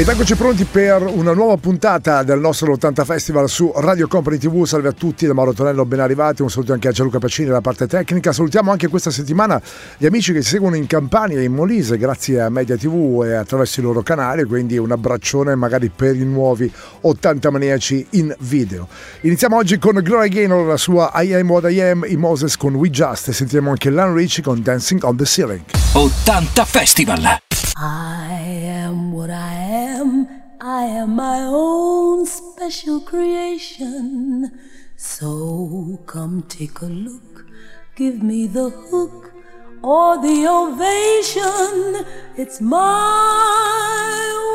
Ed eccoci pronti per una nuova puntata del nostro 80 Festival su Radio Company TV. Salve a tutti, da Mauro Tonello, ben arrivati. Un saluto anche a Gianluca Pacini della parte tecnica. Salutiamo anche questa settimana gli amici che ci seguono in Campania e in Molise grazie a Media TV e attraverso i loro canali. Quindi un abbraccione magari per i nuovi 80 maniaci in video. Iniziamo oggi con Gloria Gaynor, la sua I Am What I Am, i Moses con We Just e sentiremo anche Lan Ricci con Dancing on the Ceiling. 80 Festival. I am what I am. I am my own special creation. So come take a look. Give me the hook or the ovation. It's my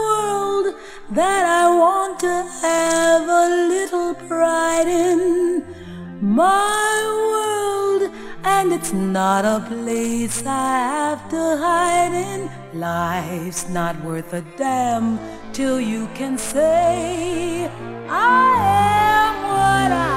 world that I want to have a little pride in. My world, and it's not a place I have to hide in. Life's not worth a damn till you can say, I am what I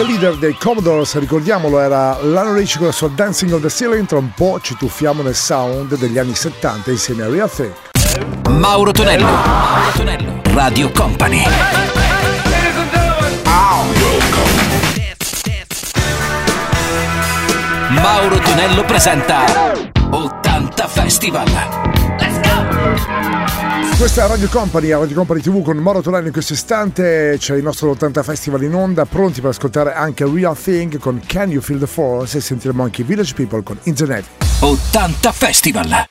Leader dei Commodores, ricordiamolo, era Lano Ricci con la sua Dancing on the Ceiling. Tra un po' ci tuffiamo nel sound degli anni 70 insieme a Real Thing. Mauro Tonello, Mauro Tonello, Radio Company. Mauro Tonello presenta 80 Festival. Questa è Radio Company, Radio Company TV con Mauro Tonello in questo istante. C'è il nostro 80 Festival in onda, pronti per ascoltare anche Real Thing con Can You Feel the Force e sentiremo anche Village People con Internet. 80 Festival.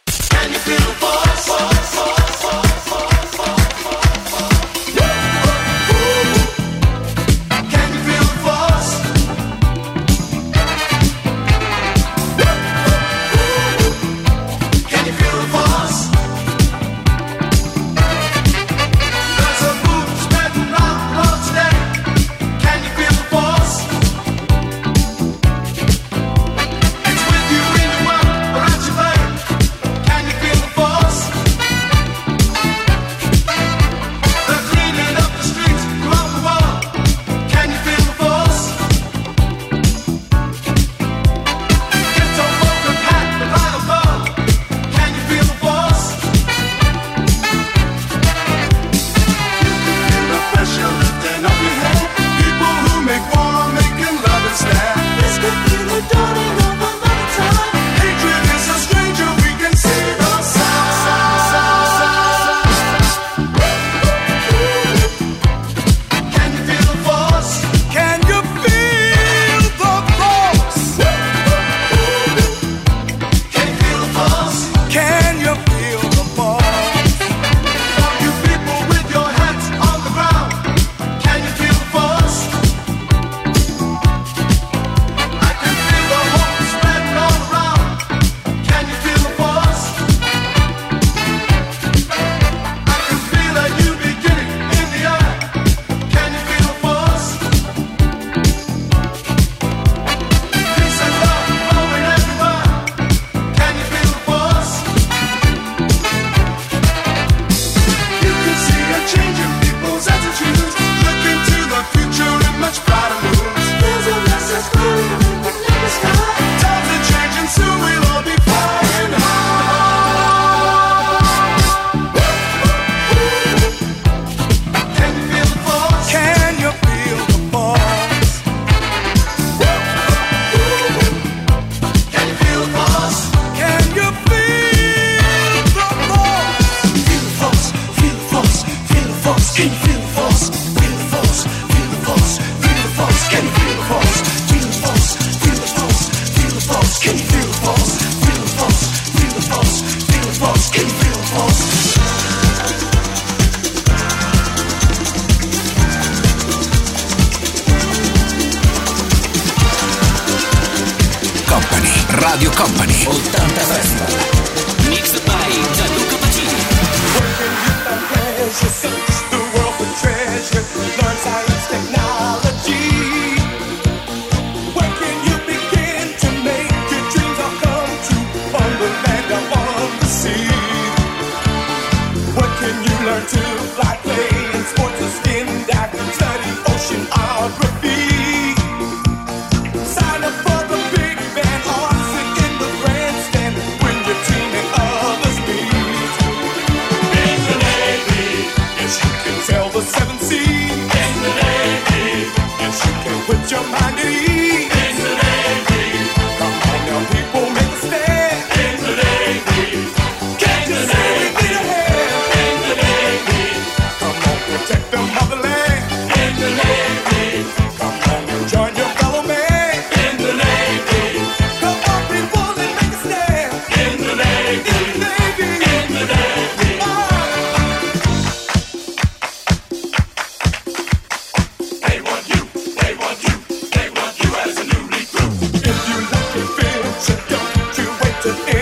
Hey.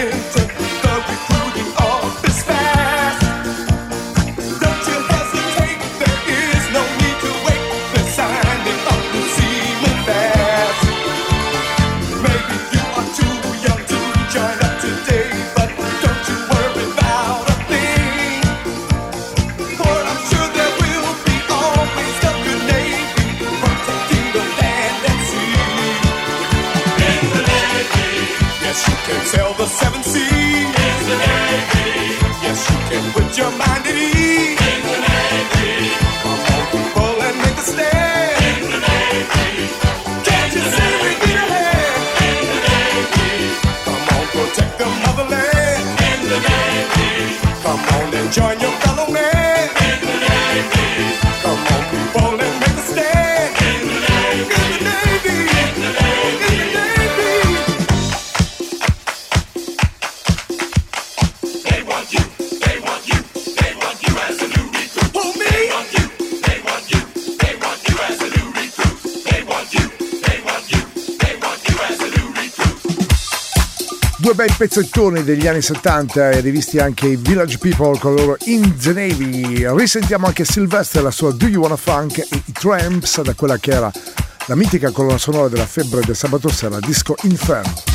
Due bei pezzettoni degli anni 70 e rivisti anche i Village People con loro In the Navy. Risentiamo anche Sylvester, la sua Do You Wanna Funk e i Tramps da quella che era la mitica colonna sonora della febbre del sabato sera, disco Inferno.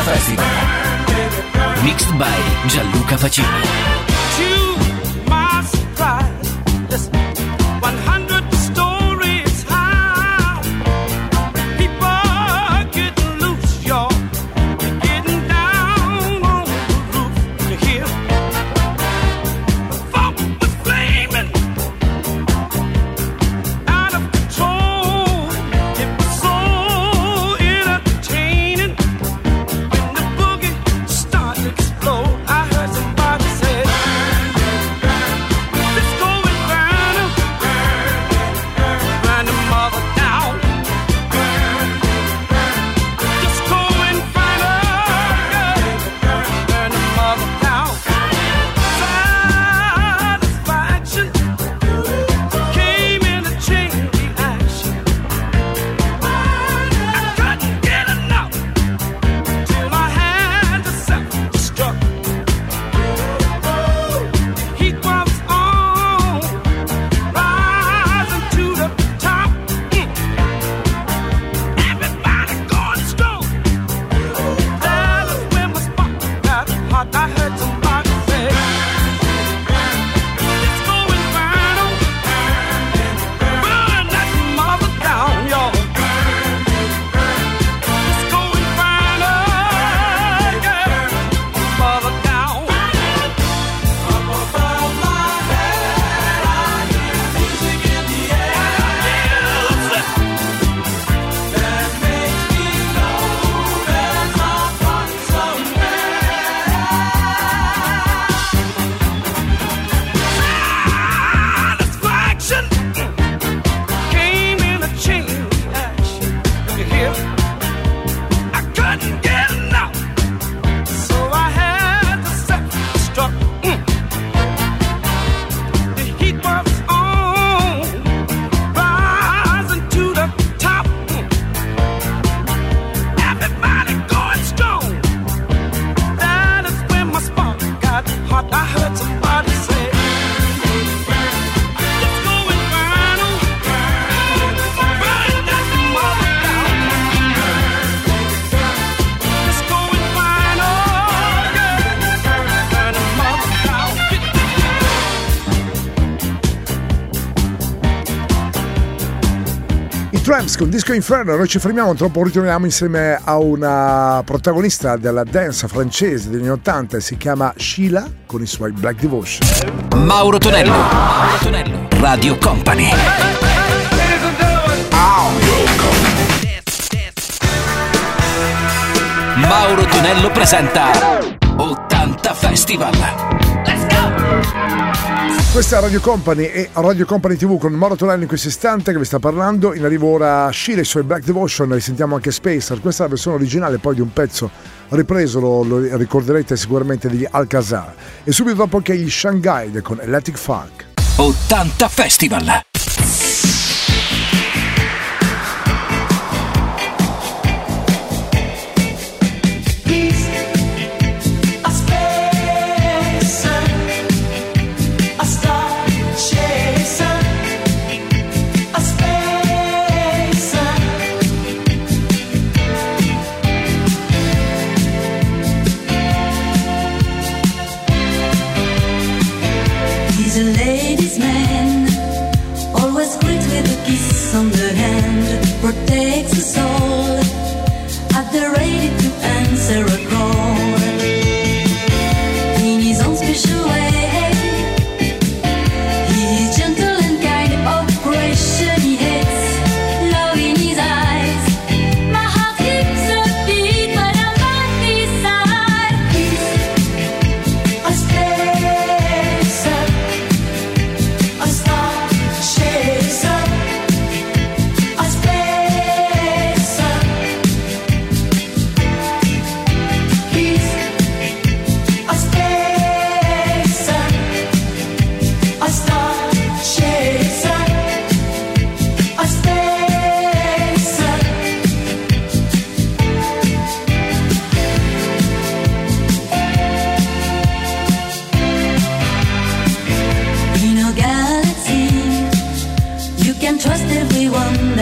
Festival. Mixed by Gianluca Facini. Tramps con Disco Inferno, noi ci fermiamo, troppo ritorniamo insieme a una protagonista della dance francese degli anni 80, si chiama Sheila con i suoi Black Devotion. Mauro Tonello, Mauro Tonello, Radio Company. Mauro Tonello presenta 80 Festival. Questa è Radio Company e Radio Company TV con Mauro Tonello in questo istante che vi sta parlando. In arrivo ora Sheila e i suoi Black Devotion, risentiamo anche Spacer. Questa è la versione originale poi di un pezzo ripreso, lo, lo ricorderete sicuramente degli Alcazar. E subito dopo che gli Shanghai con Electric Funk. 80 Festival.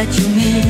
that you mean.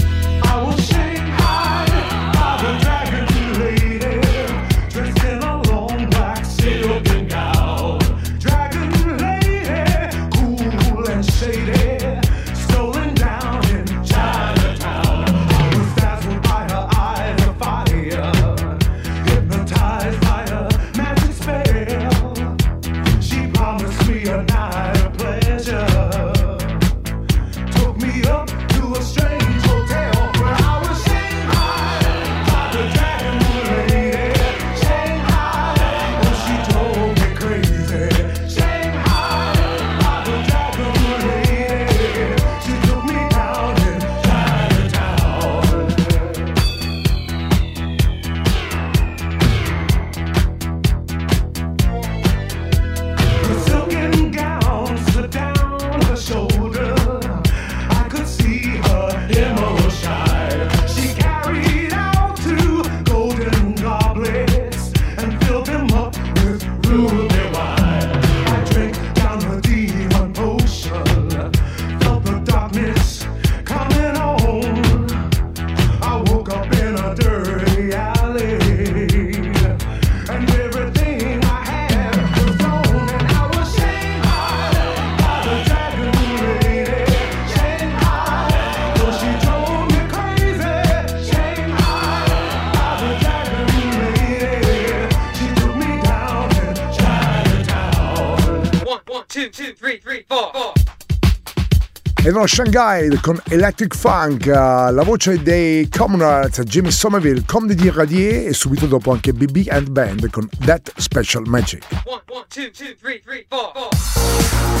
Erano Shanghai con Electric Funk, la voce dei Commoners, Jimmy Somerville, Comme de Radier e subito dopo anche BB and Band con That Special Magic. One, one, two, two, three, three, four, four.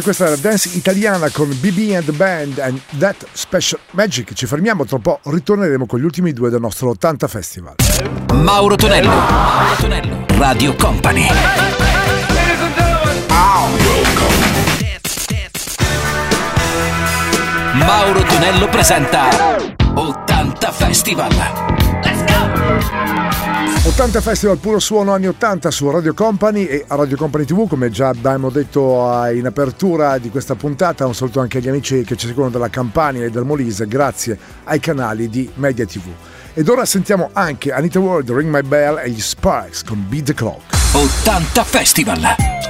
Produzione questa la dance italiana con BB and the Band and That Special Magic. Ci fermiamo, tra un po' ritorneremo con gli ultimi due del nostro 80 Festival. Mauro Tonello, Mauro Tonello, Radio Company. Mauro Tonello presenta 80 Festival. Let's go! 80 Festival puro suono anni 80 su Radio Company e a Radio Company TV, come già abbiamo detto in apertura di questa puntata, un saluto anche agli amici che ci seguono dalla Campania e dal Molise, grazie ai canali di Media TV. Ed ora sentiamo anche Anita World, Ring My Bell e gli Sparks con Beat the Clock. 80 Festival!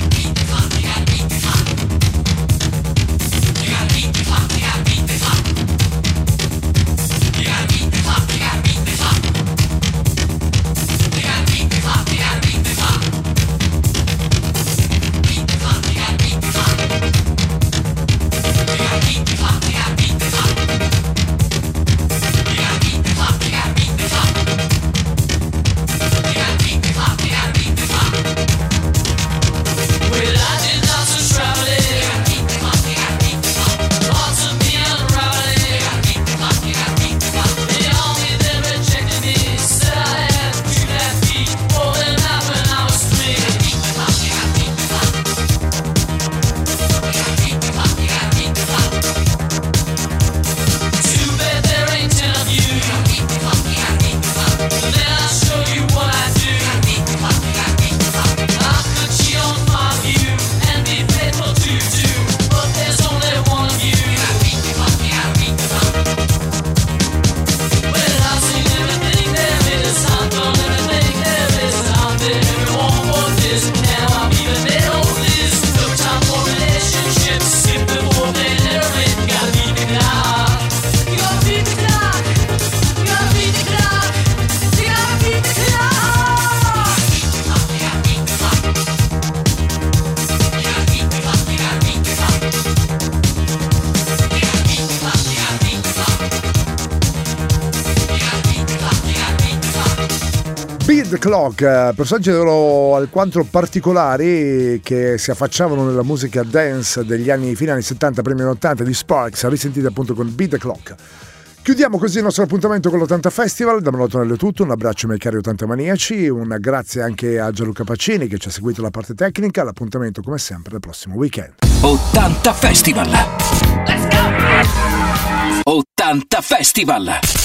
Clock, eh, personaggi alquanto particolari che si affacciavano nella musica dance degli anni fine anni 70, primi anni 80 di Sparks, risentiti appunto con Beat the Clock. Chiudiamo così il nostro appuntamento con l'80 Festival. Da Monotonello è tutto. Un abbraccio ai miei cari 80 maniaci. Un grazie anche a Gianluca Pacini che ci ha seguito la parte tecnica. L'appuntamento, come sempre, il prossimo weekend. 80 Festival! Let's go! 80 Festival!